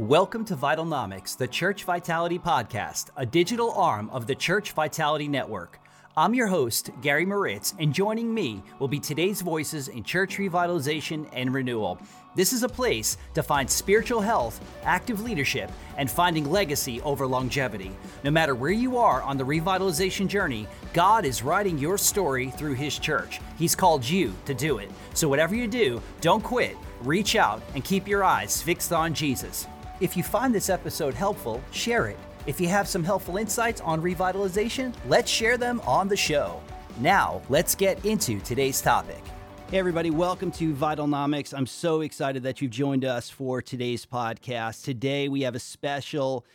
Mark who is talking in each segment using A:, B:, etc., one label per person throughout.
A: Welcome to Vitalnomics, the Church Vitality Podcast, a digital arm of the Church Vitality Network. I'm your host, Gary Moritz, and joining me will be today's voices in church revitalization and renewal. This is a place to find spiritual health, active leadership, and finding legacy over longevity. No matter where you are on the revitalization journey, God is writing your story through His church. He's called you to do it. So, whatever you do, don't quit, reach out, and keep your eyes fixed on Jesus. If you find this episode helpful, share it. If you have some helpful insights on revitalization, let's share them on the show. Now, let's get into today's topic. Hey, everybody, welcome to Vitalnomics. I'm so excited that you've joined us for today's podcast. Today, we have a special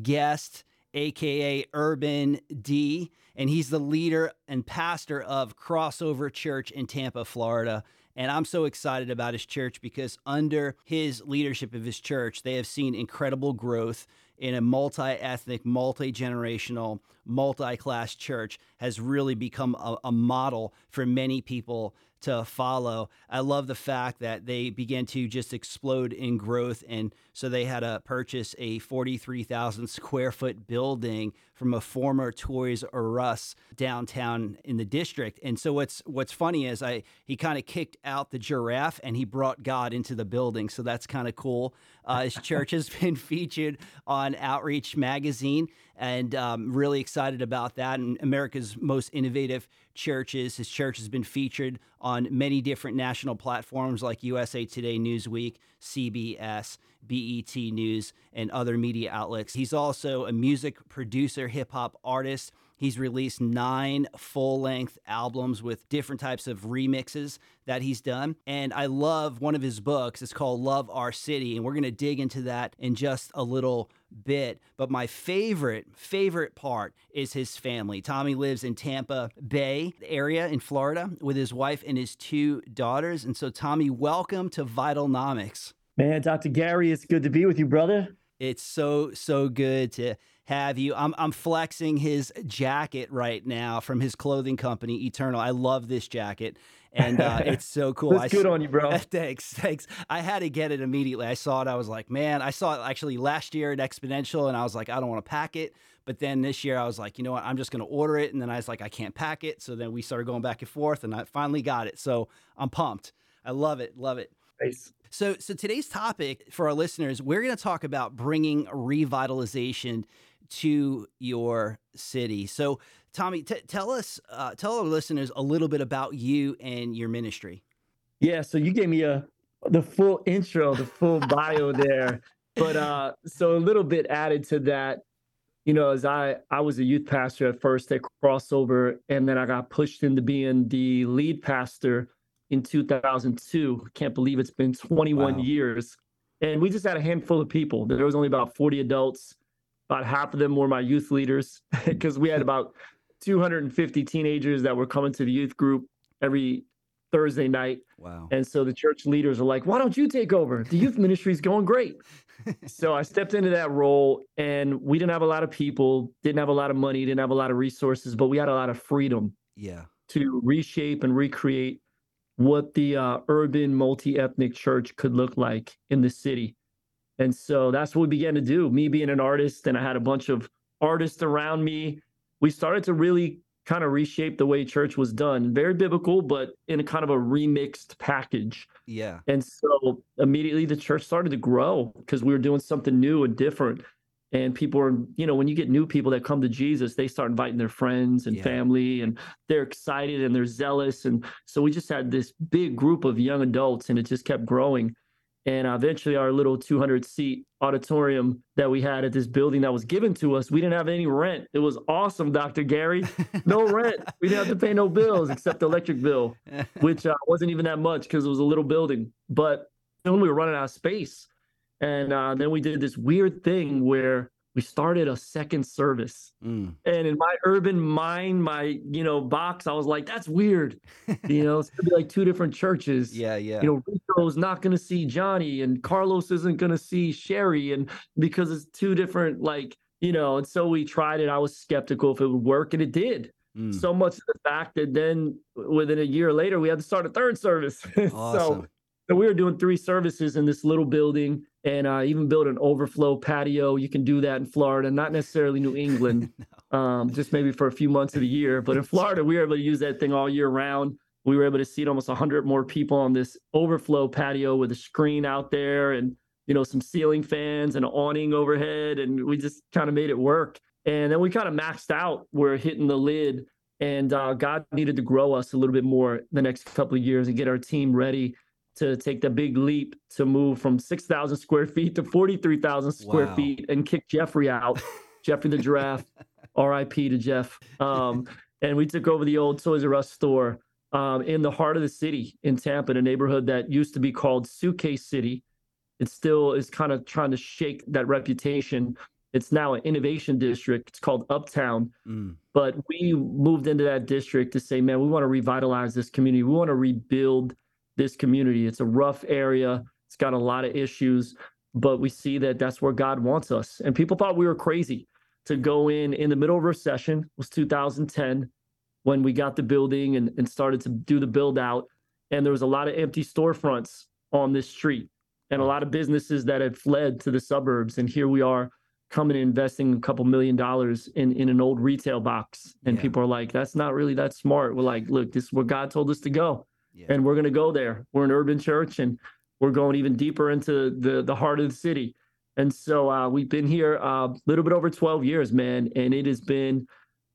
A: guest, aka Urban D, and he's the leader and pastor of Crossover Church in Tampa, Florida. And I'm so excited about his church because under his leadership of his church, they have seen incredible growth in a multi ethnic, multi generational, multi class church, has really become a, a, model for many people to follow. I love the fact that they began to just explode in growth. And so they had to purchase a 43,000 square foot building from a former Toys R Us downtown in the district. And so what's what's funny is I he kind of kicked out the giraffe and he brought God into the building. So that's kind of cool. Uh, his church has been featured on Outreach Magazine and um, really excited about that. And America's most innovative churches. His church has been featured on many different national platforms like USA Today, Newsweek, CBS, BET News, and other media outlets. He's also a music producer, hip hop artist. He's released nine full length albums with different types of remixes that he's done. And I love one of his books. It's called Love Our City. And we're going to dig into that in just a little bit. But my favorite, favorite part is his family. Tommy lives in Tampa Bay area in Florida with his wife and his two daughters. And so, Tommy, welcome to Vitalnomics.
B: Man, Dr. Gary, it's good to be with you, brother.
A: It's so, so good to have you. I'm, I'm flexing his jacket right now from his clothing company, Eternal. I love this jacket. And uh, it's so cool.
B: That's I, good on you, bro.
A: thanks, thanks. I had to get it immediately. I saw it. I was like, man, I saw it actually last year at Exponential, and I was like, I don't want to pack it. But then this year, I was like, you know what? I'm just going to order it. And then I was like, I can't pack it. So then we started going back and forth, and I finally got it. So I'm pumped. I love it. Love it.
B: Nice.
A: So, so today's topic for our listeners, we're going to talk about bringing revitalization to your city. So, Tommy, t- tell us, uh, tell our listeners a little bit about you and your ministry.
B: Yeah, so you gave me a the full intro, the full bio there, but uh, so a little bit added to that. You know, as I I was a youth pastor at first at Crossover, and then I got pushed into being the lead pastor in 2002. Can't believe it's been 21 wow. years, and we just had a handful of people. There was only about 40 adults about half of them were my youth leaders because we had about 250 teenagers that were coming to the youth group every Thursday night.
A: Wow.
B: And so the church leaders are like, why don't you take over? The youth ministry is going great. so I stepped into that role and we didn't have a lot of people, didn't have a lot of money, didn't have a lot of resources, but we had a lot of freedom.
A: Yeah.
B: To reshape and recreate what the uh, urban multi ethnic church could look like in the city. And so that's what we began to do. Me being an artist, and I had a bunch of artists around me. We started to really kind of reshape the way church was done. Very biblical, but in a kind of a remixed package.
A: Yeah.
B: And so immediately the church started to grow because we were doing something new and different. And people are, you know, when you get new people that come to Jesus, they start inviting their friends and yeah. family and they're excited and they're zealous. And so we just had this big group of young adults and it just kept growing and eventually our little 200 seat auditorium that we had at this building that was given to us we didn't have any rent it was awesome dr gary no rent we didn't have to pay no bills except the electric bill which uh, wasn't even that much because it was a little building but then we were running out of space and uh, then we did this weird thing where we started a second service. Mm. And in my urban mind, my, you know, box, I was like, that's weird. you know, it's gonna be like two different churches.
A: Yeah, yeah.
B: You know, Rico's not gonna see Johnny and Carlos isn't gonna see Sherry. And because it's two different, like, you know, and so we tried it. I was skeptical if it would work, and it did. Mm. So much of the fact that then within a year later, we had to start a third service. Awesome. so, so we were doing three services in this little building and uh, even build an overflow patio. You can do that in Florida, not necessarily New England, no. um, just maybe for a few months of the year. But in Florida, we were able to use that thing all year round. We were able to seat almost 100 more people on this overflow patio with a screen out there and you know some ceiling fans and an awning overhead, and we just kind of made it work. And then we kind of maxed out. We're hitting the lid, and uh, God needed to grow us a little bit more the next couple of years and get our team ready to take the big leap to move from 6,000 square feet to 43,000 square wow. feet and kick Jeffrey out. Jeffrey the giraffe, RIP to Jeff. Um, and we took over the old Toys R Us store um, in the heart of the city in Tampa, in a neighborhood that used to be called Suitcase City. It still is kind of trying to shake that reputation. It's now an innovation district. It's called Uptown. Mm. But we moved into that district to say, man, we want to revitalize this community. We want to rebuild this community. It's a rough area. It's got a lot of issues, but we see that that's where God wants us. And people thought we were crazy to go in in the middle of recession. It was 2010 when we got the building and, and started to do the build out. And there was a lot of empty storefronts on this street and a lot of businesses that had fled to the suburbs. And here we are coming and investing a couple million dollars in, in an old retail box. And yeah. people are like, that's not really that smart. We're like, look, this is where God told us to go yeah. and we're going to go there. We're an urban church, and we're going even deeper into the the heart of the city. And so uh, we've been here a uh, little bit over 12 years, man, and it has been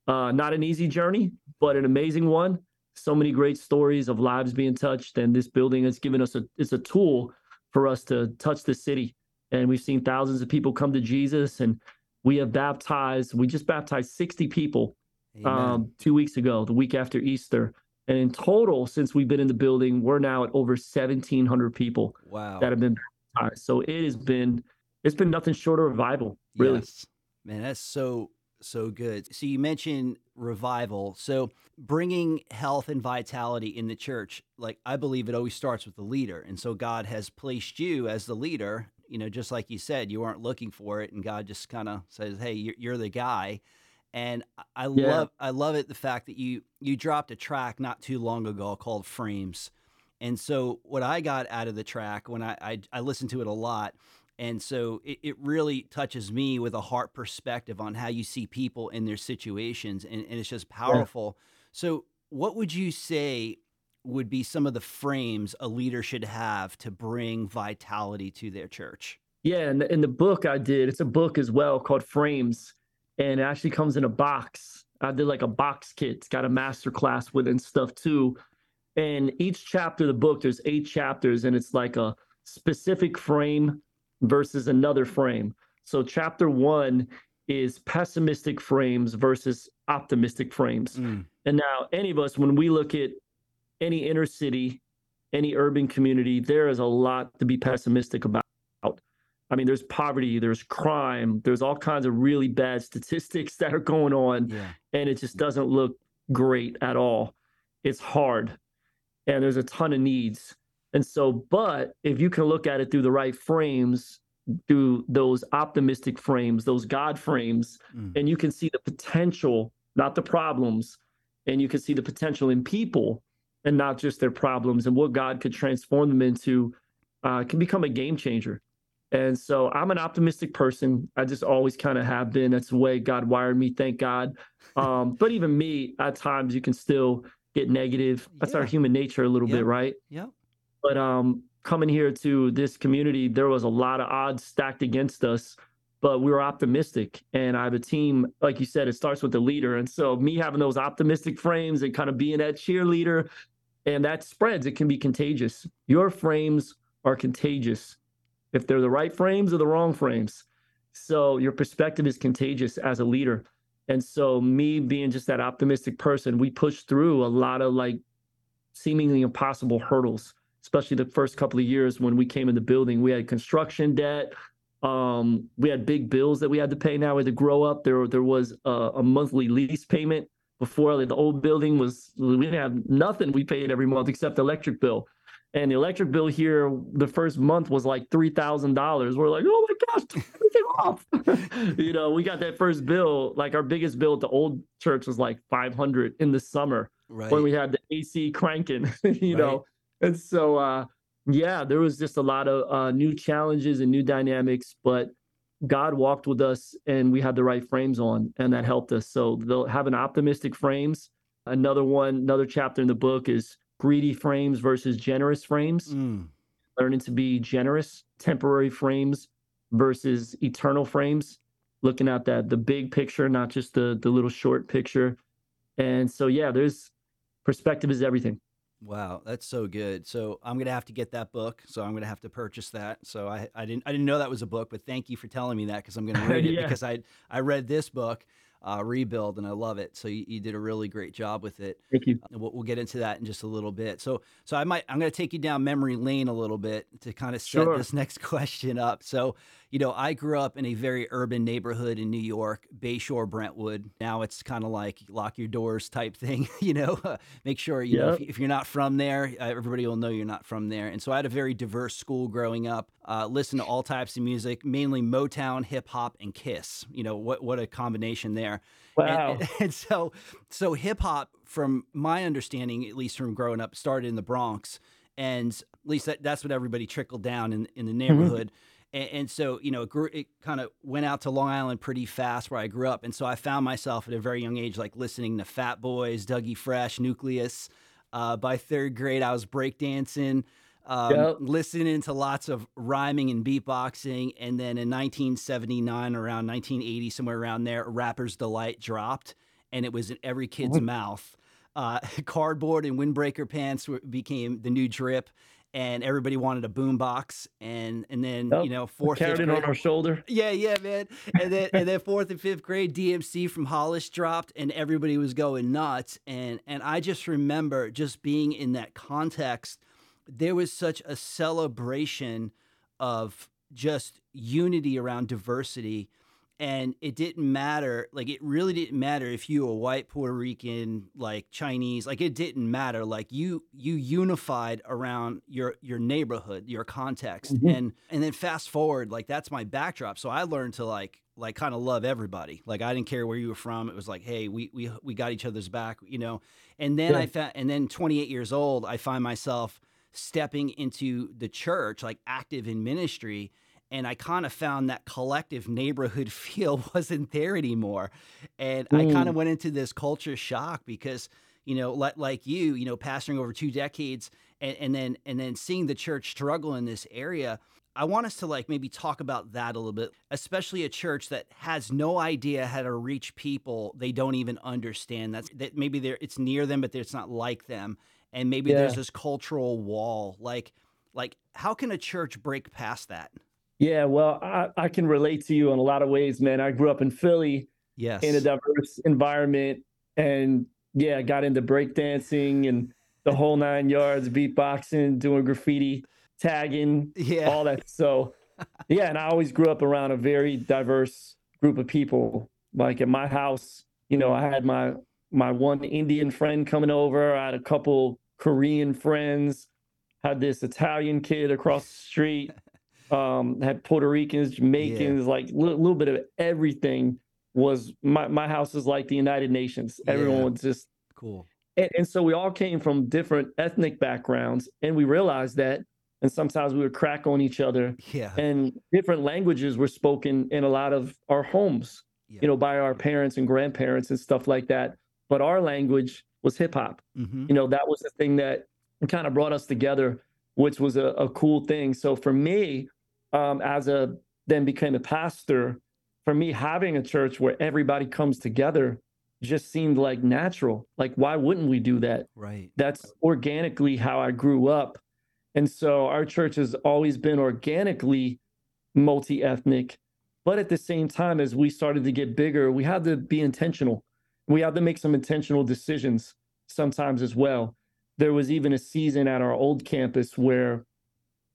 B: uh, not an easy journey, but an amazing one. So many great stories of lives being touched, and this building has given us a it's a tool for us to touch the city. And we've seen thousands of people come to Jesus, and we have baptized. We just baptized 60 people um, two weeks ago, the week after Easter. And in total, since we've been in the building, we're now at over 1,700 people
A: wow.
B: that have been baptized. So it has been it's been nothing short of revival, really. Yes.
A: Man, that's so so good. So you mentioned revival. So bringing health and vitality in the church, like I believe it always starts with the leader. And so God has placed you as the leader, you know, just like you said, you weren't looking for it and God just kind of says, "Hey, you're, you're the guy." And I yeah. love I love it the fact that you you dropped a track not too long ago called Frames, and so what I got out of the track when I I, I listened to it a lot, and so it, it really touches me with a heart perspective on how you see people in their situations, and, and it's just powerful. Yeah. So what would you say would be some of the frames a leader should have to bring vitality to their church?
B: Yeah, and in the book I did, it's a book as well called Frames and it actually comes in a box. I did like a box kit. It's got a master class with it and stuff too. And each chapter of the book, there's eight chapters, and it's like a specific frame versus another frame. So chapter one is pessimistic frames versus optimistic frames. Mm. And now any of us, when we look at any inner city, any urban community, there is a lot to be pessimistic about. I mean, there's poverty, there's crime, there's all kinds of really bad statistics that are going on, yeah. and it just doesn't look great at all. It's hard, and there's a ton of needs. And so, but if you can look at it through the right frames, through those optimistic frames, those God frames, mm. and you can see the potential, not the problems, and you can see the potential in people and not just their problems and what God could transform them into, uh, can become a game changer. And so I'm an optimistic person. I just always kind of have been. That's the way God wired me, thank God. Um, but even me, at times, you can still get negative. That's yeah. our human nature a little bit, right?
A: Yeah.
B: But um, coming here to this community, there was a lot of odds stacked against us, but we were optimistic. And I have a team, like you said, it starts with the leader. And so me having those optimistic frames and kind of being that cheerleader, and that spreads, it can be contagious. Your frames are contagious if they're the right frames or the wrong frames. So your perspective is contagious as a leader. And so me being just that optimistic person, we pushed through a lot of like seemingly impossible hurdles, especially the first couple of years when we came in the building. We had construction debt. Um, we had big bills that we had to pay now. We had to grow up. There, there was a, a monthly lease payment before like, the old building was, we didn't have nothing we paid every month except the electric bill and the electric bill here the first month was like three thousand dollars. We're like, oh my gosh, everything off. you know, we got that first bill. Like our biggest bill at the old church was like five hundred in the summer right. when we had the AC cranking. you right. know, and so uh, Yeah, there was just a lot of uh, new challenges and new dynamics, but God walked with us and we had the right frames on, and that helped us. So they'll have an optimistic frames. Another one, another chapter in the book is greedy frames versus generous frames. Mm. Learning to be generous, temporary frames versus eternal frames. Looking at that, the big picture, not just the the little short picture. And so, yeah, there's perspective is everything.
A: Wow, that's so good. So I'm gonna have to get that book. So I'm gonna have to purchase that. So I, I didn't I didn't know that was a book, but thank you for telling me that because I'm gonna read yeah. it because I I read this book uh, rebuild, and I love it. So you, you, did a really great job with it.
B: Thank you.
A: We'll, we'll, get into that in just a little bit. So so I might I'm going to take you down memory lane a little bit to kind of set sure. this next question up. So you know, I grew up in a very urban neighborhood in New York, Bayshore, Brentwood. Now it's kind of like lock your doors type thing, you know, make sure, you yep. know, if, if, you're not from there, uh, everybody will know you're not from there. And so I had a very diverse school growing up, uh, listen to all types of music, mainly Motown, hip hop, and Kiss. You know, what, what a combination there.
B: Wow.
A: And, and so, so hip hop, from my understanding, at least from growing up, started in the Bronx. And at least that, that's what everybody trickled down in, in the mm-hmm. neighborhood. Mm-hmm and, and so, you know, it, grew, it kind of went out to Long Island pretty fast where I grew up. And so I found myself at a very young age, like listening to Fat Boys, Dougie Fresh, Nucleus. Uh, by third grade, I was breakdancing. Um, yep. listening to lots of rhyming and beatboxing. And then in 1979, around 1980, somewhere around there, Rapper's Delight dropped, and it was in every kid's mm-hmm. mouth. Uh, cardboard and windbreaker pants became the new drip and everybody wanted a boombox, and and then oh, you know fourth
B: carried it on our shoulder.
A: Yeah, yeah, man. And then and then fourth and fifth grade, DMC from Hollis dropped, and everybody was going nuts. And and I just remember just being in that context. There was such a celebration of just unity around diversity and it didn't matter like it really didn't matter if you were white puerto rican like chinese like it didn't matter like you you unified around your your neighborhood your context mm-hmm. and and then fast forward like that's my backdrop so i learned to like like kind of love everybody like i didn't care where you were from it was like hey we we, we got each other's back you know and then yeah. i found and then 28 years old i find myself stepping into the church like active in ministry and I kind of found that collective neighborhood feel wasn't there anymore. And mm. I kind of went into this culture shock because, you know, like, like you, you know, pastoring over two decades and, and then and then seeing the church struggle in this area. I want us to like maybe talk about that a little bit, especially a church that has no idea how to reach people they don't even understand. That's that maybe they're it's near them, but it's not like them. And maybe yeah. there's this cultural wall. Like like how can a church break past that?
B: Yeah, well, I, I can relate to you in a lot of ways, man. I grew up in Philly,
A: yes,
B: in a diverse environment, and yeah, I got into breakdancing and the whole nine yards, beatboxing, doing graffiti, tagging, yeah, all that. So, yeah, and I always grew up around a very diverse group of people. Like at my house, you know, I had my my one Indian friend coming over. I had a couple Korean friends. Had this Italian kid across the street um, had Puerto Ricans, Jamaicans, yeah. like a little, little, bit of everything. Was my my house is like the United Nations. Yeah. Everyone was just
A: cool.
B: And, and so we all came from different ethnic backgrounds, and we realized that. And sometimes we would crack on each other.
A: Yeah.
B: And different languages were spoken in a lot of our homes, yeah. you know, by our parents and grandparents and stuff like that. But our language was hip hop. Mm-hmm. You know, that was the thing that kind of brought us together, which was a, a cool thing. So for me, um, as a then became a pastor, for me having a church where everybody comes together just seemed like natural. Like, why wouldn't we do that?
A: Right.
B: That's organically how I grew up. And so our church has always been organically multi ethnic. But at the same time, as we started to get bigger, we had to be intentional. We had to make some intentional decisions sometimes as well. There was even a season at our old campus where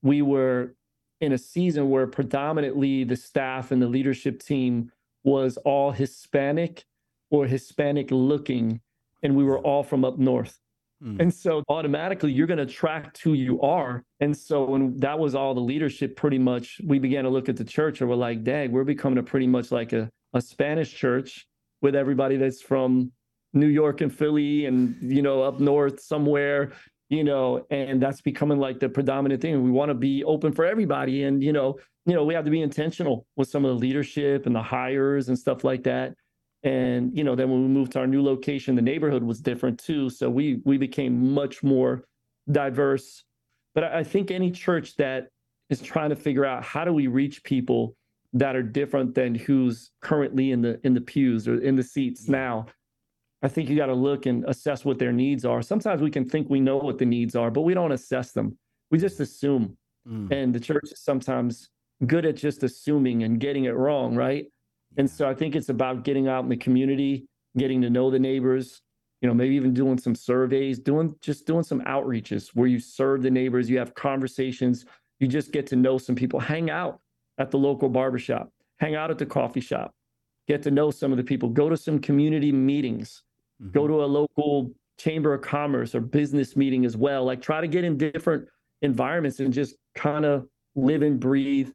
B: we were in a season where predominantly the staff and the leadership team was all Hispanic or Hispanic looking, and we were all from up north. Mm. And so automatically you're going to attract who you are. And so when that was all the leadership, pretty much we began to look at the church and we're like, dang, we're becoming a pretty much like a, a Spanish church with everybody that's from New York and Philly and, you know, up north somewhere you know, and that's becoming like the predominant thing. We want to be open for everybody. And, you know, you know, we have to be intentional with some of the leadership and the hires and stuff like that. And, you know, then when we moved to our new location, the neighborhood was different too. So we we became much more diverse. But I think any church that is trying to figure out how do we reach people that are different than who's currently in the in the pews or in the seats now i think you got to look and assess what their needs are. Sometimes we can think we know what the needs are but we don't assess them. We just assume. Mm. and the church is sometimes good at just assuming and getting it wrong right? And so i think it's about getting out in the community getting to know the neighbors you know maybe even doing some surveys doing just doing some outreaches where you serve the neighbors you have conversations you just get to know some people. Hang out at the local barbershop, hang out at the coffee shop, get to know some of the people, go to some community meetings, mm-hmm. go to a local chamber of commerce or business meeting as well. Like try to get in different environments and just kind of live and breathe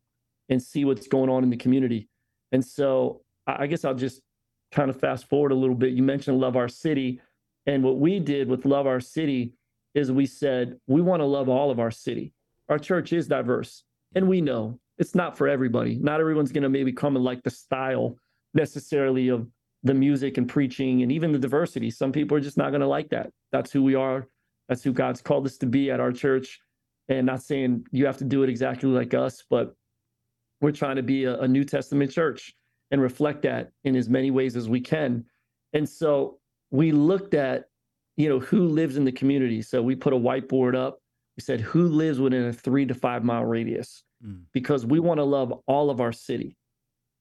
B: and see what's going on in the community. And so I guess I'll just kind of fast forward a little bit. You mentioned Love Our City. And what we did with Love Our City is we said, we want to love all of our city. Our church is diverse. And we know it's not for everybody. Not everyone's going to maybe come and like the style necessarily of the music and preaching and even the diversity. Some people are just not going to like that. That's who we are. That's who God's called us to be at our church. And not saying you have to do it exactly like us, but we're trying to be a, a New Testament church and reflect that in as many ways as we can. And so we looked at, you know, who lives in the community. So we put a whiteboard up. We said, who lives within a three to five mile radius? mm. because we want to love all of our city,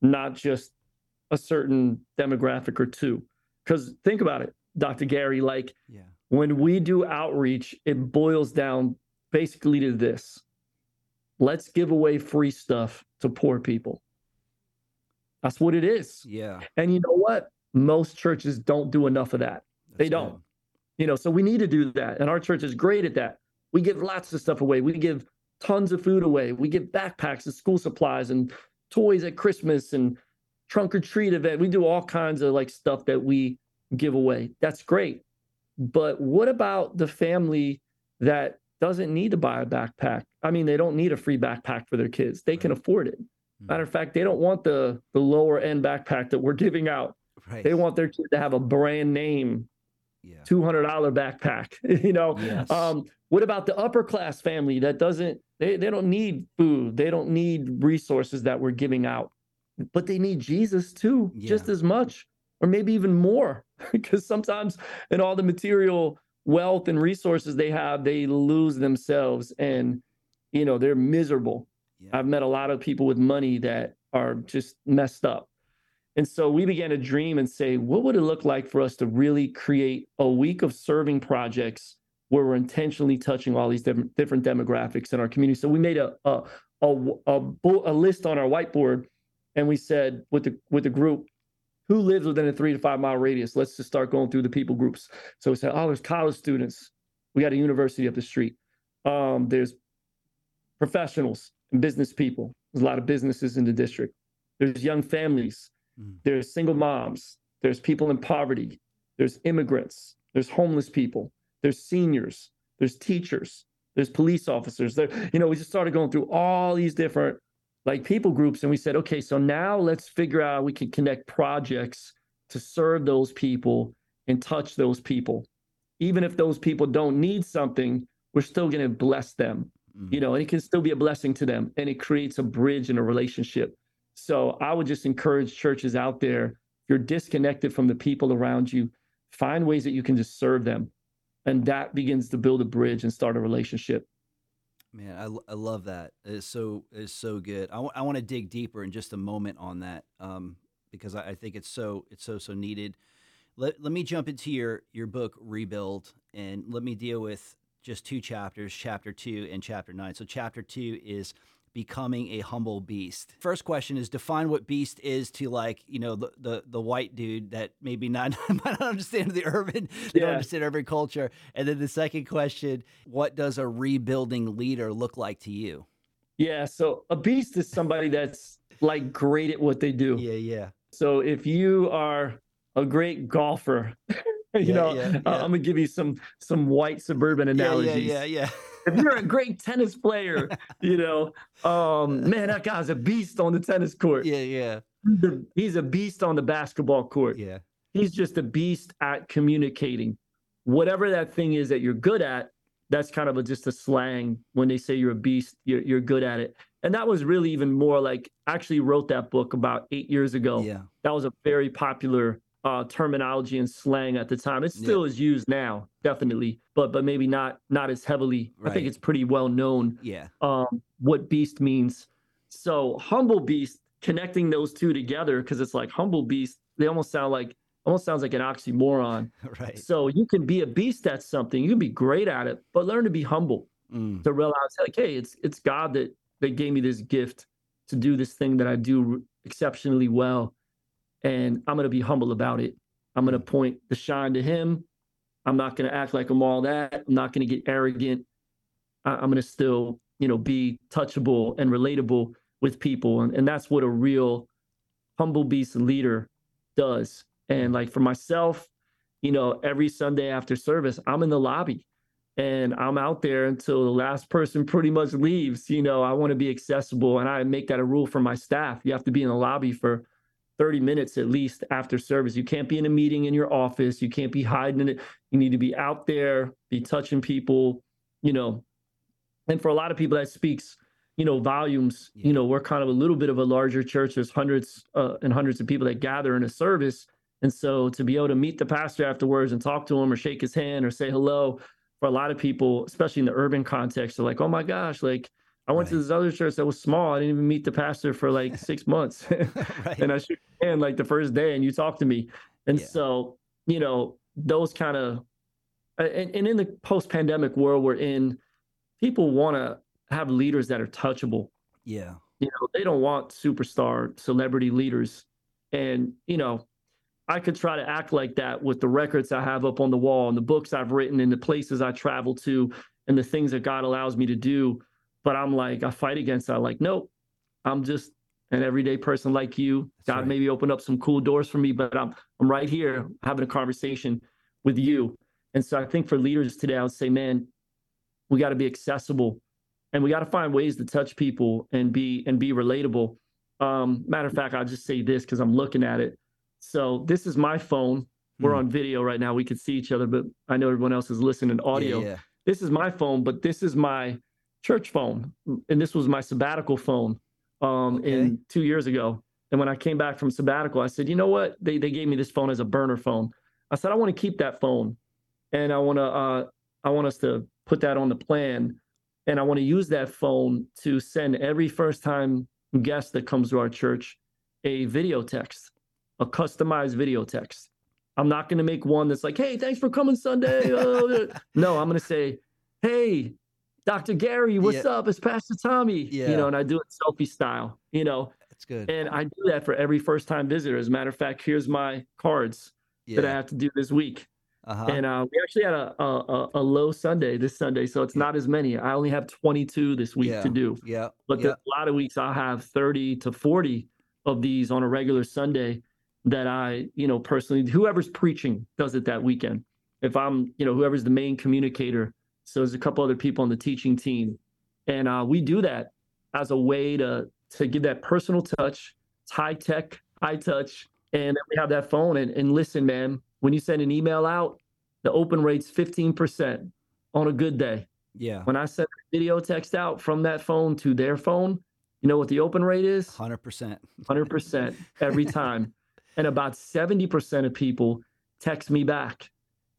B: not just a certain demographic or two. Because think about it, Dr. Gary, like yeah. when we do outreach, it boils down basically to this let's give away free stuff to poor people. That's what it is.
A: Yeah.
B: And you know what? Most churches don't do enough of that. That's they don't. Good. You know, so we need to do that. And our church is great at that. We give lots of stuff away. We give tons of food away. We give backpacks and school supplies and toys at Christmas and trunk or treat event. We do all kinds of like stuff that we give away. That's great. But what about the family that doesn't need to buy a backpack? I mean, they don't need a free backpack for their kids. They can afford it. Hmm. Matter of fact, they don't want the the lower end backpack that we're giving out. Right. They want their kid to have a brand name yeah. $200 backpack you know yes. um, what about the upper class family that doesn't they, they don't need food they don't need resources that we're giving out but they need jesus too yeah. just as much or maybe even more because sometimes in all the material wealth and resources they have they lose themselves and you know they're miserable yeah. i've met a lot of people with money that are just messed up and so we began to dream and say, what would it look like for us to really create a week of serving projects where we're intentionally touching all these different, different demographics in our community? So we made a, a, a, a, a list on our whiteboard and we said with the, with the group, who lives within a three to five mile radius? Let's just start going through the people groups. So we said, oh, there's college students. We got a university up the street. Um, there's professionals and business people. There's a lot of businesses in the district. There's young families. Mm. There's single moms, there's people in poverty, there's immigrants, there's homeless people, there's seniors, there's teachers, there's police officers. There, you know, we just started going through all these different like people groups, and we said, okay, so now let's figure out we can connect projects to serve those people and touch those people. Even if those people don't need something, we're still going to bless them, mm. you know, and it can still be a blessing to them. And it creates a bridge in a relationship. So I would just encourage churches out there, if you're disconnected from the people around you, find ways that you can just serve them. And that begins to build a bridge and start a relationship.
A: Man, I, I love that. It's so it's so good. I, w- I want to dig deeper in just a moment on that um, because I, I think it's so it's so so needed. Let, let me jump into your your book Rebuild and let me deal with just two chapters, chapter two and chapter nine. So chapter two is becoming a humble beast. First question is define what beast is to like, you know, the the, the white dude that maybe not might not understand the urban, they yeah. don't understand urban culture. And then the second question, what does a rebuilding leader look like to you?
B: Yeah, so a beast is somebody that's like great at what they do.
A: Yeah, yeah.
B: So if you are a great golfer you yeah, know, yeah, yeah. Uh, I'm gonna give you some some white suburban analogies.
A: Yeah, yeah, yeah.
B: If you're a great tennis player, you know, um, man, that guy's a beast on the tennis court.
A: Yeah, yeah.
B: He's a beast on the basketball court.
A: Yeah.
B: He's just a beast at communicating. Whatever that thing is that you're good at, that's kind of a, just a slang when they say you're a beast, you're, you're good at it. And that was really even more like, I actually wrote that book about eight years ago.
A: Yeah.
B: That was a very popular uh, terminology and slang at the time. It still yeah. is used now, definitely, but but maybe not not as heavily. Right. I think it's pretty well known.
A: Yeah.
B: Um, what beast means. So humble beast, connecting those two together because it's like humble beast. They almost sound like almost sounds like an oxymoron.
A: right.
B: So you can be a beast at something. You can be great at it, but learn to be humble. Mm. To realize like, hey, it's it's God that that gave me this gift to do this thing that I do exceptionally well and I'm to be humble about it. I'm to point the shine to him. I'm not to act like I'm all that. I'm not to get arrogant. I- am to still, you know, be touchable and relatable with people. And, and that's what a real humble beast leader does. And like for myself, you know, every Sunday after service, I'm in the lobby and I'm out there until the last person pretty much leaves. You know, I want to be accessible and I make that a rule for my staff. You have to be in the lobby for 30 minutes at least after service. You can't be in a meeting in your office. You can't be hiding in it. You need to be out there, be touching people, you know. And for a lot of people, that speaks, you know, volumes. Yeah. You know, we're kind of a little bit of a larger church. There's hundreds uh, and hundreds of people that gather in a service. And so to be able to meet the pastor afterwards and talk to him or shake his hand or say hello, for a lot of people, especially in the urban context, they're like, oh my gosh, like, I went right. to this other church that was small. I didn't even meet the pastor for like six months. right. And I shook hand like the first day and you talked to me. And yeah. so, you know, those kind of, and, and in the post pandemic world we're in, people want to have leaders that are touchable.
A: Yeah.
B: You know, they don't want superstar celebrity leaders. And, you know, I could try to act like that with the records I have up on the wall and the books I've written and the places I travel to and the things that God allows me to do but I'm like, I fight against that. Like, nope, I'm just an everyday person like you. That's God right. maybe opened up some cool doors for me, but I'm I'm right here having a conversation with you. And so I think for leaders today, I would say, man, we got to be accessible and we got to find ways to touch people and be and be relatable. Um, matter of fact, I'll just say this because I'm looking at it. So this is my phone. We're mm. on video right now. We can see each other, but I know everyone else is listening audio. Yeah, yeah. This is my phone, but this is my church phone, and this was my sabbatical phone um, okay. in two years ago. And when I came back from sabbatical, I said, you know what? They they gave me this phone as a burner phone. I said I want to keep that phone, and I want to uh, I want us to put that on the plan, and I want to use that phone to send every first time guest that comes to our church a video text, a customized video text. I'm not going to make one that's like, hey, thanks for coming Sunday. Uh, no, I'm going to say, hey, Dr. Gary, what's yeah. up? It's Pastor Tommy. Yeah. You know, and I do it selfie style, you know.
A: That's good.
B: And I do that for every first time visitor. As a matter of fact, here's my cards yeah. that I have to do this week. Uh-huh. And uh, we actually had a, a, a low Sunday this Sunday, so it's not as many. I only have 22 this week to do.
A: Yeah.
B: But a lot of weeks I'll have 30 to 40 of these on a regular Sunday that I, you know, personally, whoever's preaching does it that weekend. If I'm, you know, whoever's the main communicator so there's a couple other people on the teaching team, and uh, we do that as a way to to give that personal touch. It's high tech, high touch, and we have that phone. And, and listen, man, when you send an email out, the open rate's 15% on a good day.
A: Yeah.
B: When I send a video text out from that phone to their phone, you know what the open rate is?
A: 100%.
B: 100% every time. and about 70% of people text me back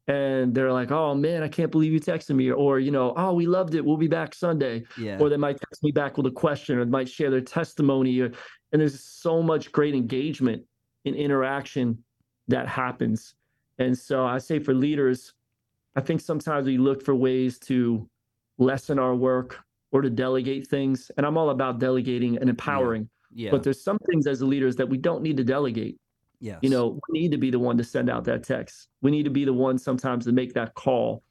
B: and they're like, "Oh man, I can't believe you texted me," or you know, "Oh, we loved it. We'll be back Sunday."
A: Yeah.
B: Or they might text me back with a question, or they might share their testimony, or, and there's so much great engagement and interaction that happens. And so I say for leaders, I think sometimes we look for ways to lessen our work or to delegate things, and I'm all about delegating and empowering.
A: Yeah. yeah.
B: But there's some things as leaders that we don't need to delegate.
A: Yes.
B: You know, we need to be the one to send out that text. We need to be the one sometimes to make that call.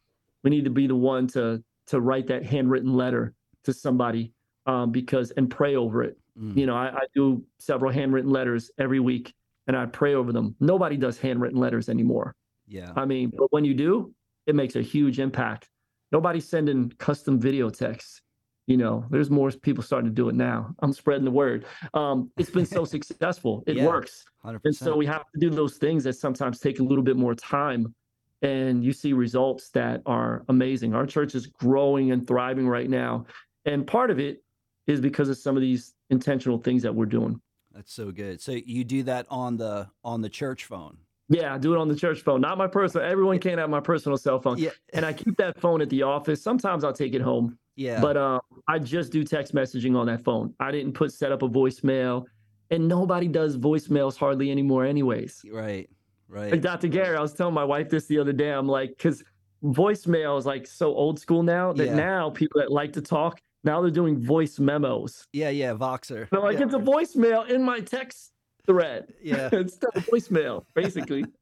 B: We need to be the one to to write that handwritten letter to somebody um, because and pray over it. Mm. You know, I, I do several handwritten letters every week and I pray over them. Nobody does handwritten letters anymore.
A: Yeah.
B: I mean, but when you do, it makes a huge impact. Nobody's sending custom video texts. You know, there's more people starting to do it now. I'm spreading the word. Um, it's been so successful. It
A: Yeah,
B: works.
A: 100%.
B: And so we have to do those things that sometimes take a little bit more time. And you see results that are amazing. Our church is growing and thriving right now. And part of it is because of some of these intentional things that we're doing.
A: That's so good. So you do that on the on the church phone.
B: Yeah, I do it on the church phone, not my personal. Everyone can't have my personal cell phone.
A: Yeah.
B: And I keep that phone at the office. Sometimes I'll take it home,
A: Yeah.
B: but um, I just do text messaging on that phone. I didn't put set up a voicemail, and nobody does voicemails hardly anymore, anyways.
A: right. Right.
B: Like Dr. Gary, I was telling my wife this the other day. I'm like, because voicemail is like so old school now that
A: Yeah.
B: now people that like to talk now they're doing voice memos.
A: Yeah, yeah, Voxer.
B: So like
A: yeah.
B: it's a voicemail in my text thread.
A: yeah.
B: it's a voicemail, basically.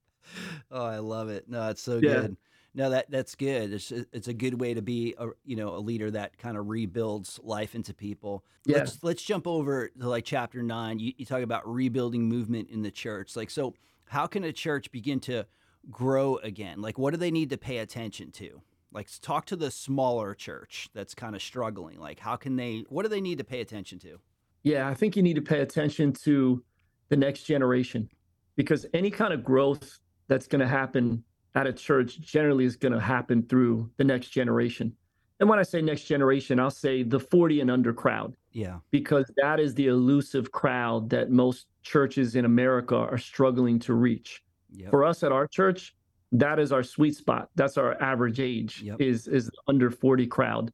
A: Oh, I love it. No, it's so
B: Yeah.
A: good. No, that that's good. It's it's a good way to be a you know a leader that kind of rebuilds life into people.
B: Yeah.
A: Let's let's jump over to like chapter nine. You, you talk about rebuilding movement in the church. Like so, how can a church begin to grow again? Like what do they need to pay attention to? Like talk to the smaller church that's kind of struggling. Like how can they? What do they need to pay attention to?
B: Yeah, I think you need to pay attention to the next generation because any kind of growth that's going to happen at a church generally is going to happen through the next generation. And when I say next generation, I'll say the 40 and under crowd
A: Yeah.
B: because that is the elusive crowd that most churches in America are struggling to reach.
A: Yep.
B: For us at our church, that is our sweet spot. That's our average age
A: Yep.
B: is is under 40 crowd.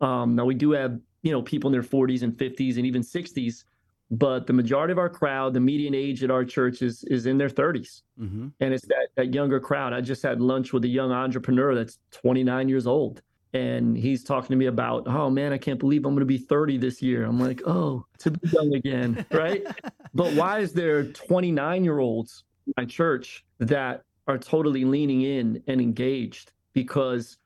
B: Um, now we do have you know people in their 40s and 50s and even 60s, but the majority of our crowd, the median age at our church is is in their 30s,
A: mm-hmm.
B: and it's that that younger crowd. I just had lunch with a young entrepreneur that's 29 years old, and he's talking to me about, oh man, I can't believe I'm going to be 30 this year. I'm like, oh, to be young again, right? but why is there 29 year olds in my church that are totally leaning in and engaged because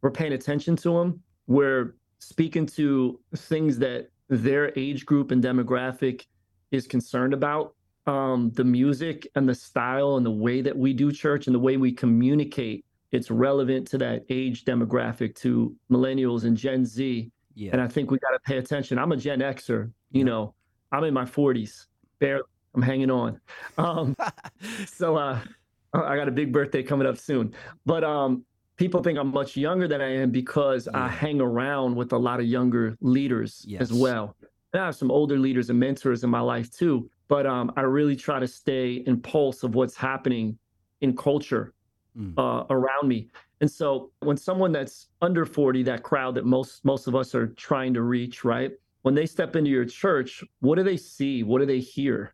B: we're paying attention to them we're speaking to things that their age group and demographic is concerned about um, the music and the style and the way that we do church and the way we communicate it's relevant to that age demographic to millennials and gen z
A: Yeah.
B: and I think we got to pay attention. I'm a Gen Xer, you
A: Yeah.
B: know, I'm in my 40s, barely, I'm hanging on. Um, so uh, I got a big birthday coming up soon. But um, people think I'm much younger than I am because I hang around with a lot of younger leaders
A: Yes.
B: as well. And I have some older leaders and mentors in my life too. But um, I really try to stay in pulse of what's happening in culture
A: Mm.
B: uh, around me. And so when someone that's under 40, that crowd that most most of us are trying to reach, right? When they step into your church, what do they see? What do they hear?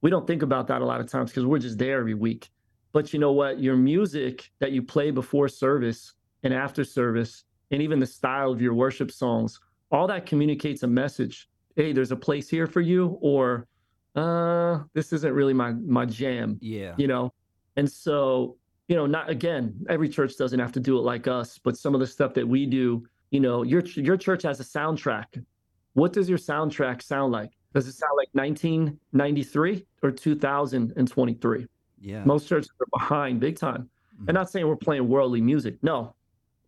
B: We don't think about that a lot of times because we're just there every week. But you know what? Your music that you play before service and after service, and even the style of your worship songs, all that communicates a message. Hey, there's a place here for you, or uh, this isn't really my my jam
A: yeah.
B: you know and so you know not again every church doesn't have to do it like us but some of the stuff that we do you know your your church has a soundtrack what does your soundtrack sound like does it sound like 1993 or 2023
A: Yeah.
B: most churches are behind big time mm-hmm. and not saying we're playing worldly music no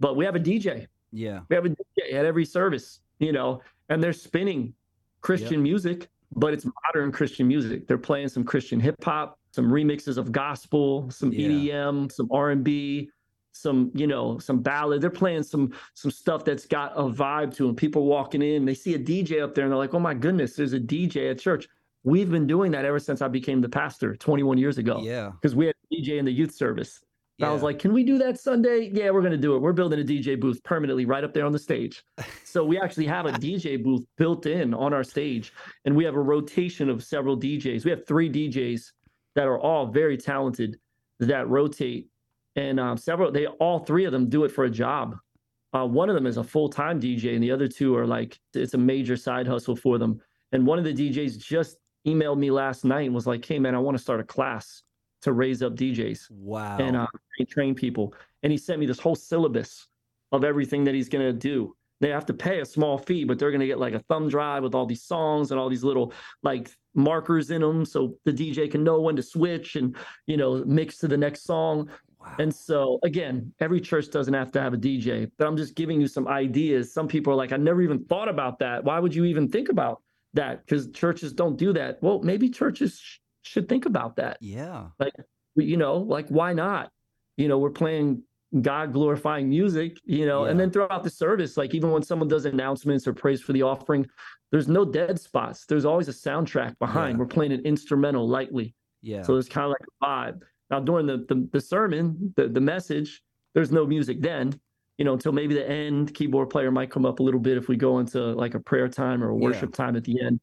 B: but we have a dj
A: Yeah.
B: we have a DJ at every service, you know, and they're spinning Christian music, but it's modern Christian music. They're playing some Christian hip hop, some remixes of gospel, some
A: Yeah.
B: EDM, some R and B, some you know, some ballad. They're playing some some stuff that's got a vibe to them. People walking in, they see a DJ up there, and they're like, "Oh my goodness, there's a DJ at church." We've been doing that ever since I became the pastor 21 years ago
A: Yeah.
B: because we had a DJ in the youth service. And I was like, can we do that Sunday? Yeah, we're going to do it. We're building a DJ booth permanently right up there on the stage. So we actually have a DJ booth built in on our stage, and we have a rotation of several DJs. We have three DJs that are all very talented that rotate, and um, several they all three of them do it for a job. Uh, one of them is a full time DJ, and the other two are like it's a major side hustle for them. And one of the DJs just emailed me last night and was like, "Hey man, I want to start a class to raise up DJs."
A: Wow.
B: and uh, train- train people. And he sent me this whole syllabus of everything that he's going to do. They have to pay a small fee, but they're going to get like a thumb drive with all these songs and all these little like markers in them, so the DJ can know when to switch and you know mix to the next song. Wow. And so again, every church doesn't have to have a DJ, but I'm just giving you some ideas. Some people are like, I never even thought about that. Why would you even think about that? Because churches don't do that. Well, maybe churches sh- should think about that.
A: Yeah.
B: Like, you know, like why not? You know, we're playing God glorifying music, you know, yeah. and then throughout the service, like even when someone does announcements or prays for the offering, there's no dead spots. There's always a soundtrack behind. Yeah. We're playing an instrumental lightly.
A: Yeah.
B: So it's kind of like a vibe. Now during the, the the, sermon, the, the message, there's no music then, you know, until maybe the end. Keyboard player might come up a little bit if we go into like a prayer time or a worship yeah. time at the end.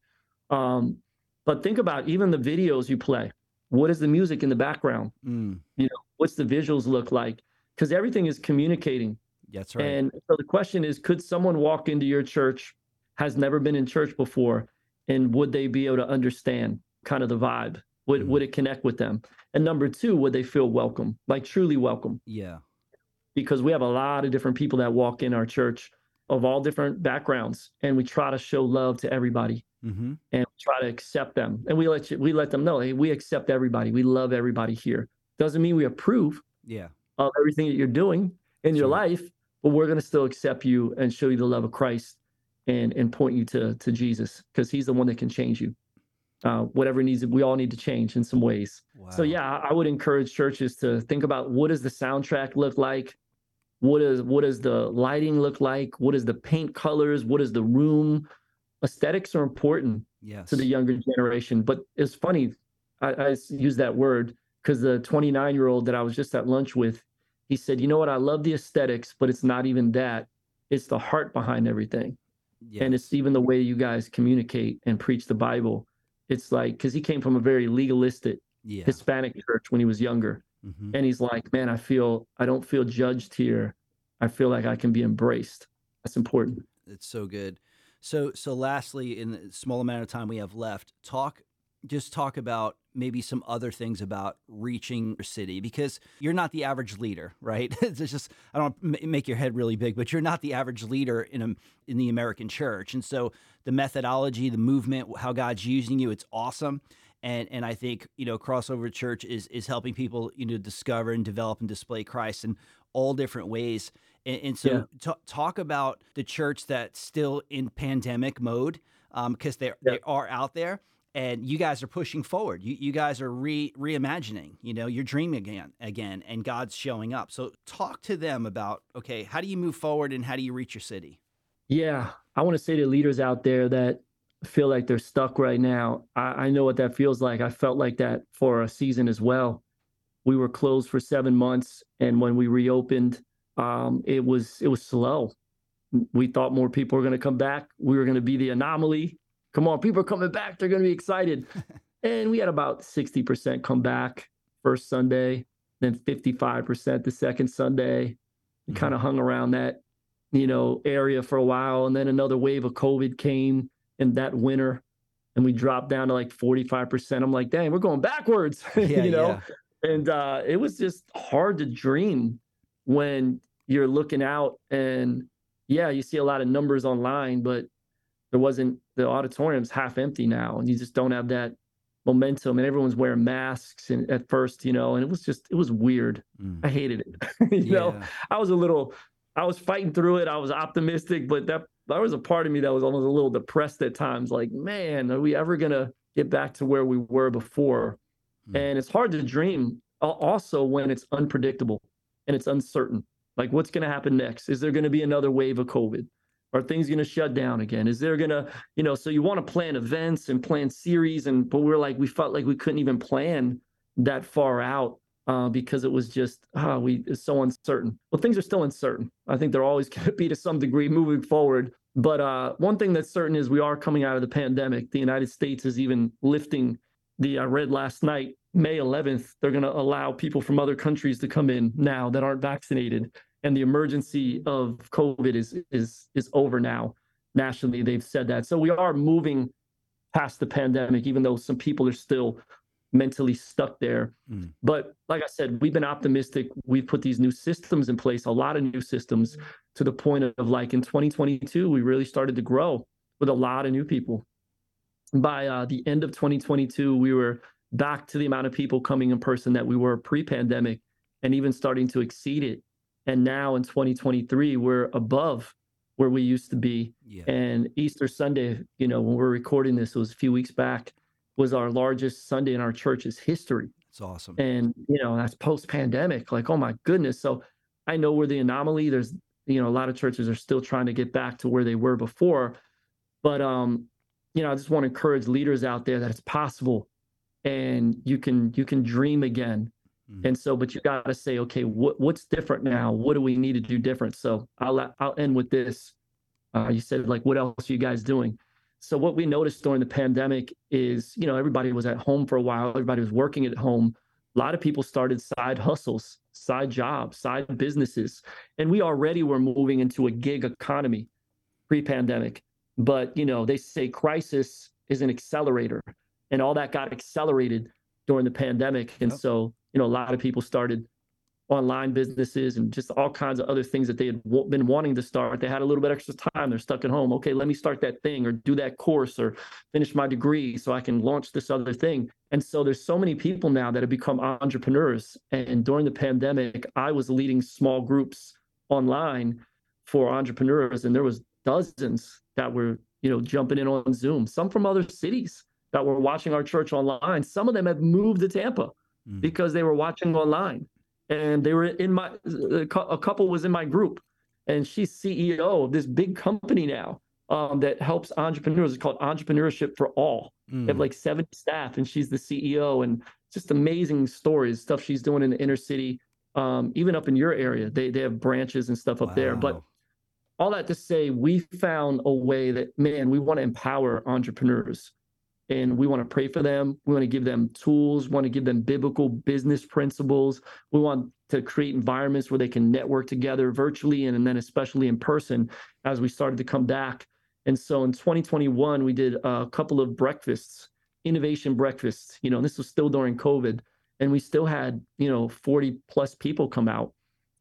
B: Um, but think about even the videos you play. What is the music in the background? Mm. You know, what's the visuals look like? because everything is communicating.
A: That's right.
B: And so the question is, could someone walk into your church, has never been in church before, and would they be able to understand kind of the vibe? Would mm-hmm. would it connect with them? And number two, would they feel welcome, like truly welcome?
A: Yeah.
B: Because we have a lot of different people that walk in our church of all different backgrounds, and we try to show love to everybody. Mm-hmm. and try to accept them. And we let you, we let them know, hey, we accept everybody. We love everybody here. Doesn't mean we approve.
A: Yeah
B: of everything that you're doing in your life, but we're going to still accept you and show you the love of Christ and and point you to to Jesus because he's the one that can change you. Uh, whatever needs we all need to change in some ways. Wow. So yeah, I would encourage churches to think about what does the soundtrack look like? What is what does the lighting look like? What is the paint colors? What is the room? Aesthetics are important
A: yes.
B: to the younger generation. But it's funny, I, I use that word because the 29 year old that I was just at lunch with, he said, You know what? I love the aesthetics, but it's not even that. It's the heart behind everything. Yes. And it's even the way you guys communicate and preach the Bible. It's like, because he came from a very legalistic yeah. Hispanic church when he was younger. Mm-hmm. And he's like, Man, I feel, I don't feel judged here. I feel like I can be embraced. That's important.
A: It's so good. So, so lastly, in the small amount of time we have left, talk just talk about maybe some other things about reaching your city because you're not the average leader, right? it's just I don't make your head really big, but you're not the average leader in a, in the American church, and so the methodology, the movement, how God's using you, it's awesome. And, and I think you know crossover church is is helping people you know discover and develop and display Christ in all different ways. And, and so yeah. t- talk about the church that's still in pandemic mode because um, they yeah. they are out there and you guys are pushing forward. You, you guys are re reimagining. You know, you're dreaming again, again, and God's showing up. So talk to them about okay, how do you move forward and how do you reach your city?
B: Yeah, I want to say to leaders out there that feel like they're stuck right now. I, I know what that feels like. I felt like that for a season as well. We were closed for seven months, and when we reopened, um, it was it was slow. We thought more people were going to come back. We were going to be the anomaly come on, people are coming back. They're going to be excited. and we had about 60% come back first Sunday, then 55% the second Sunday. We mm-hmm. kind of hung around that, you know, area for a while. And then another wave of COVID came in that winter and we dropped down to like 45%. I'm like, dang, we're going backwards, yeah, you know? Yeah. And uh, it was just hard to dream when you're looking out and yeah, you see a lot of numbers online, but there wasn't the auditorium's half empty now and you just don't have that momentum and everyone's wearing masks and at first you know and it was just it was weird mm. i hated it you yeah. know i was a little i was fighting through it i was optimistic but that there was a part of me that was almost a little depressed at times like man are we ever gonna get back to where we were before mm. and it's hard to dream also when it's unpredictable and it's uncertain like what's gonna happen next is there gonna be another wave of covid are things going to shut down again? Is there going to, you know, so you want to plan events and plan series, and but we're like we felt like we couldn't even plan that far out uh, because it was just ah, we it's so uncertain. Well, things are still uncertain. I think they're always going to be to some degree moving forward. But uh, one thing that's certain is we are coming out of the pandemic. The United States is even lifting the. I read last night, May 11th, they're going to allow people from other countries to come in now that aren't vaccinated and the emergency of COVID is is is over now. Nationally, they've said that. So we are moving past the pandemic, even though some people are still mentally stuck there. Mm. But like I said, we've been optimistic. We've put these new systems in place, a lot of new systems, to the point of like in 2022, we really started to grow with a lot of new people. By uh, the end of 2022, we were back to the amount of people coming in person that we were pre-pandemic and even starting to exceed it. And now in 2023, we're above where we used to be. Yeah. And Easter Sunday, you know, when we're recording this, it was a few weeks back, was our largest Sunday in our church's history.
A: It's awesome.
B: And, you know, that's post pandemic. Like, oh my goodness. So I know we're the anomaly. There's, you know, a lot of churches are still trying to get back to where they were before. But, um, you know, I just want to encourage leaders out there that it's possible and you can, you can dream again. Mm-hmm. And so, but you got to say, okay, what, what's different now? What do we need to do different? So I'll, I'll end with this. Uh, you said like, what else are you guys doing? So what we noticed during the pandemic is, you know, everybody was at home for a while. Everybody was working at home. A lot of people started side hustles, side jobs, side businesses, and we already were moving into a gig economy pre-pandemic. But you know, they say crisis is an accelerator, and all that got accelerated during the pandemic. And yep. so, you know, a lot of people started online businesses and just all kinds of other things that they had w- been wanting to start. They had a little bit extra time. They're stuck at home. Okay, let me start that thing or do that course or finish my degree so I can launch this other thing. And so there's so many people now that have become entrepreneurs. And during the pandemic, I was leading small groups online for entrepreneurs, and there was dozens that were, you know, jumping in on Zoom. Some from other cities that were watching our church online. Some of them have moved to Tampa mm. because they were watching online and they were in my a couple was in my group and she's ceo of this big company now um, that helps entrepreneurs it's called entrepreneurship for all mm. they have mm. like 70 staff and she's the ceo and just amazing stories stuff she's doing in the inner city um, even up in your area they, they have branches and stuff up wow. there but all that to say we found a way that man we want to empower entrepreneurs and we want to pray for them. We want to give them tools, want to give them biblical business principles. We want to create environments where they can network together virtually and, and then especially in person as we started to come back. And so in 2021, we did a couple of breakfasts, innovation breakfasts, you know, this was still during COVID. And we still had, you know, 40 plus people come out.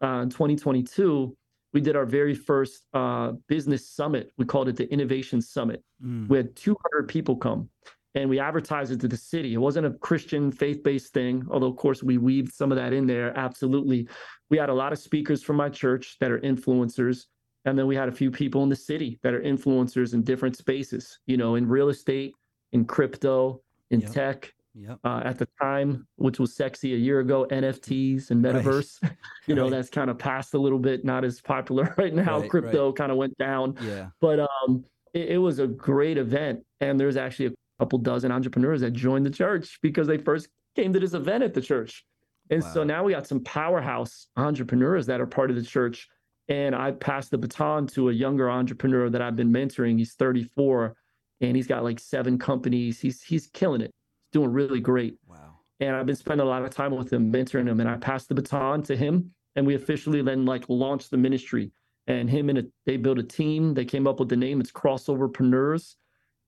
B: Uh, in 2022, we did our very first uh, business summit. We called it the Innovation Summit. Mm. We had 200 people come and we advertised it to the city. It wasn't a Christian faith based thing, although, of course, we weaved some of that in there. Absolutely. We had a lot of speakers from my church that are influencers. And then we had a few people in the city that are influencers in different spaces, you know, in real estate, in crypto, in yep. tech. Yep. Uh, at the time, which was sexy a year ago, NFTs and metaverse. Right. you know, right. that's kind of passed a little bit, not as popular right now. Right, Crypto kind of went down.
A: Yeah.
B: But um, it, it was a great event. And there's actually a couple dozen entrepreneurs that joined the church because they first came to this event at the church. And wow. so now we got some powerhouse entrepreneurs that are part of the church. And I passed the baton to a younger entrepreneur that I've been mentoring. He's 34 and he's got like seven companies. He's he's killing it. Doing really great.
A: Wow.
B: And I've been spending a lot of time with him, mentoring him. And I passed the baton to him. And we officially then like launched the ministry. And him and a, they built a team. They came up with the name. It's Crossoverpreneurs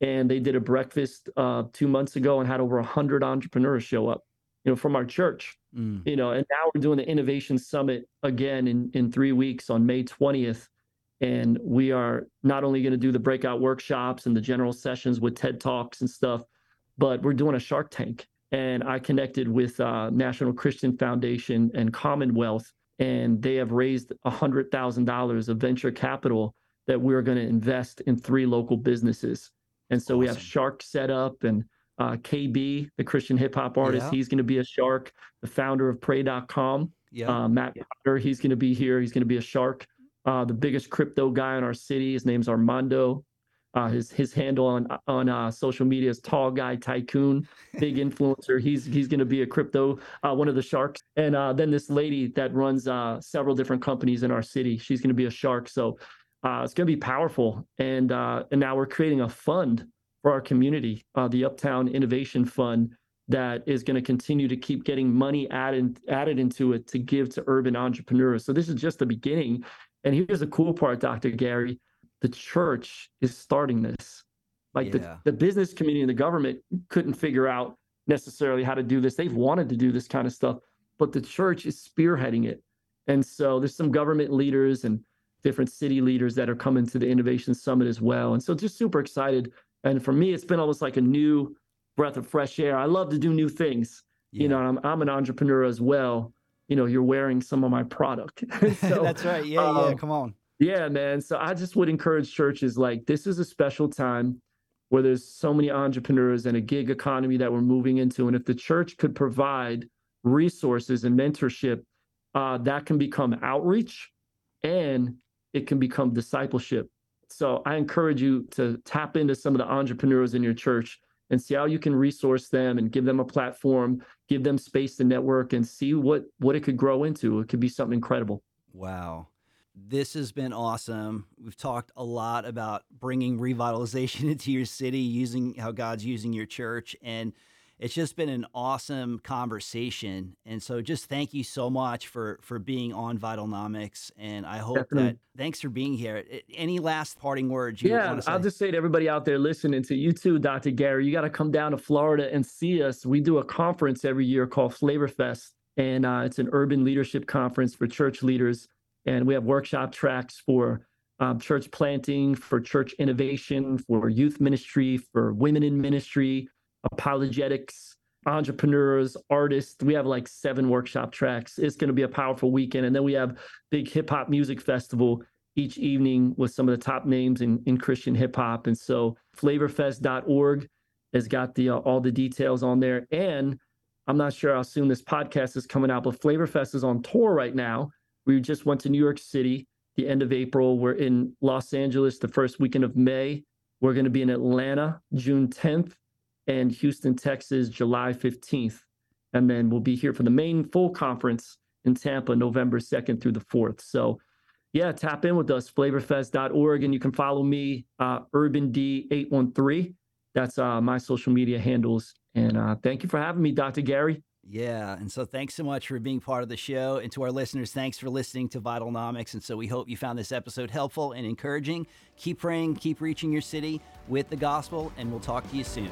B: and they did a breakfast uh, two months ago and had over 100 entrepreneurs show up you know from our church mm. you know and now we're doing the innovation summit again in in three weeks on may 20th and we are not only going to do the breakout workshops and the general sessions with ted talks and stuff but we're doing a shark tank and i connected with uh, national christian foundation and commonwealth and they have raised $100000 of venture capital that we're going to invest in three local businesses and so awesome. we have Shark set up and uh, KB, the Christian hip hop artist, yeah. he's going to be a shark. The founder of Pray.com, yeah. uh, Matt Potter, he's going to be here. He's going to be a shark. Uh, the biggest crypto guy in our city, his name's Armando. Uh, his his handle on on uh, social media is Tall Guy Tycoon, big influencer. He's he's going to be a crypto uh, one of the sharks. And uh, then this lady that runs uh, several different companies in our city, she's going to be a shark. So uh, it's going to be powerful. And uh, and now we're creating a fund for our community, uh, the Uptown Innovation Fund, that is going to continue to keep getting money added added into it to give to urban entrepreneurs. So this is just the beginning. And here's the cool part, Dr. Gary: the church is starting this. Like yeah. the, the business community and the government couldn't figure out necessarily how to do this. They've wanted to do this kind of stuff, but the church is spearheading it. And so there's some government leaders and different city leaders that are coming to the Innovation Summit as well. And so just super excited. And for me, it's been almost like a new breath of fresh air. I love to do new things. Yeah. You know, I'm, I'm an entrepreneur as well. you know, you're wearing some of my product.
A: so, That's right. Yeah, um, yeah. Come on.
B: Yeah, man. So I just would encourage churches like this is a special time where there's so many entrepreneurs and a gig economy that we're moving into. And if the church could provide resources and mentorship, uh, that can become outreach and it can become discipleship. So I encourage you to tap into some of the entrepreneurs in your church and see how you can resource them and give them a platform, give them space to network and see what what it could grow into. It could be something incredible.
A: Wow. This has been awesome. We've talked a lot about bringing revitalization into your city, using how God's using your church. And it's just been an awesome conversation. And so just thank you so much for for being on Vitalnomics. And I hope Definitely. that thanks for being here. Any last parting words you
B: yeah, I'll just say to everybody out there listening to you too, Dr. Gary, you got to come down to Florida and see us. We do a conference every year called Flavor Fest. And uh, it's an urban leadership conference for church leaders and we have workshop tracks for um, church planting, for church innovation, for youth ministry, for women in ministry, apologetics, entrepreneurs, artists. We have like seven workshop tracks. It's going to be a powerful weekend. And then we have big hip hop music festival each evening with some of the top names in, in Christian hip hop. And so flavorfest.org has got the uh, all the details on there. And I'm not sure how soon this podcast is coming out, but Flavorfest is on tour right now. We just went to New York City the end of April. We're in Los Angeles the first weekend of May. We're going to be in Atlanta June 10th and Houston, Texas July 15th. And then we'll be here for the main full conference in Tampa November 2nd through the 4th. So, yeah, tap in with us, flavorfest.org. And you can follow me, uh, UrbanD813. That's uh, my social media handles. And uh, thank you for having me, Dr. Gary.
A: Yeah. And so thanks so much for being part of the show. And to our listeners, thanks for listening to Vitalnomics. And so we hope you found this episode helpful and encouraging. Keep praying, keep reaching your city with the gospel, and we'll talk to you soon.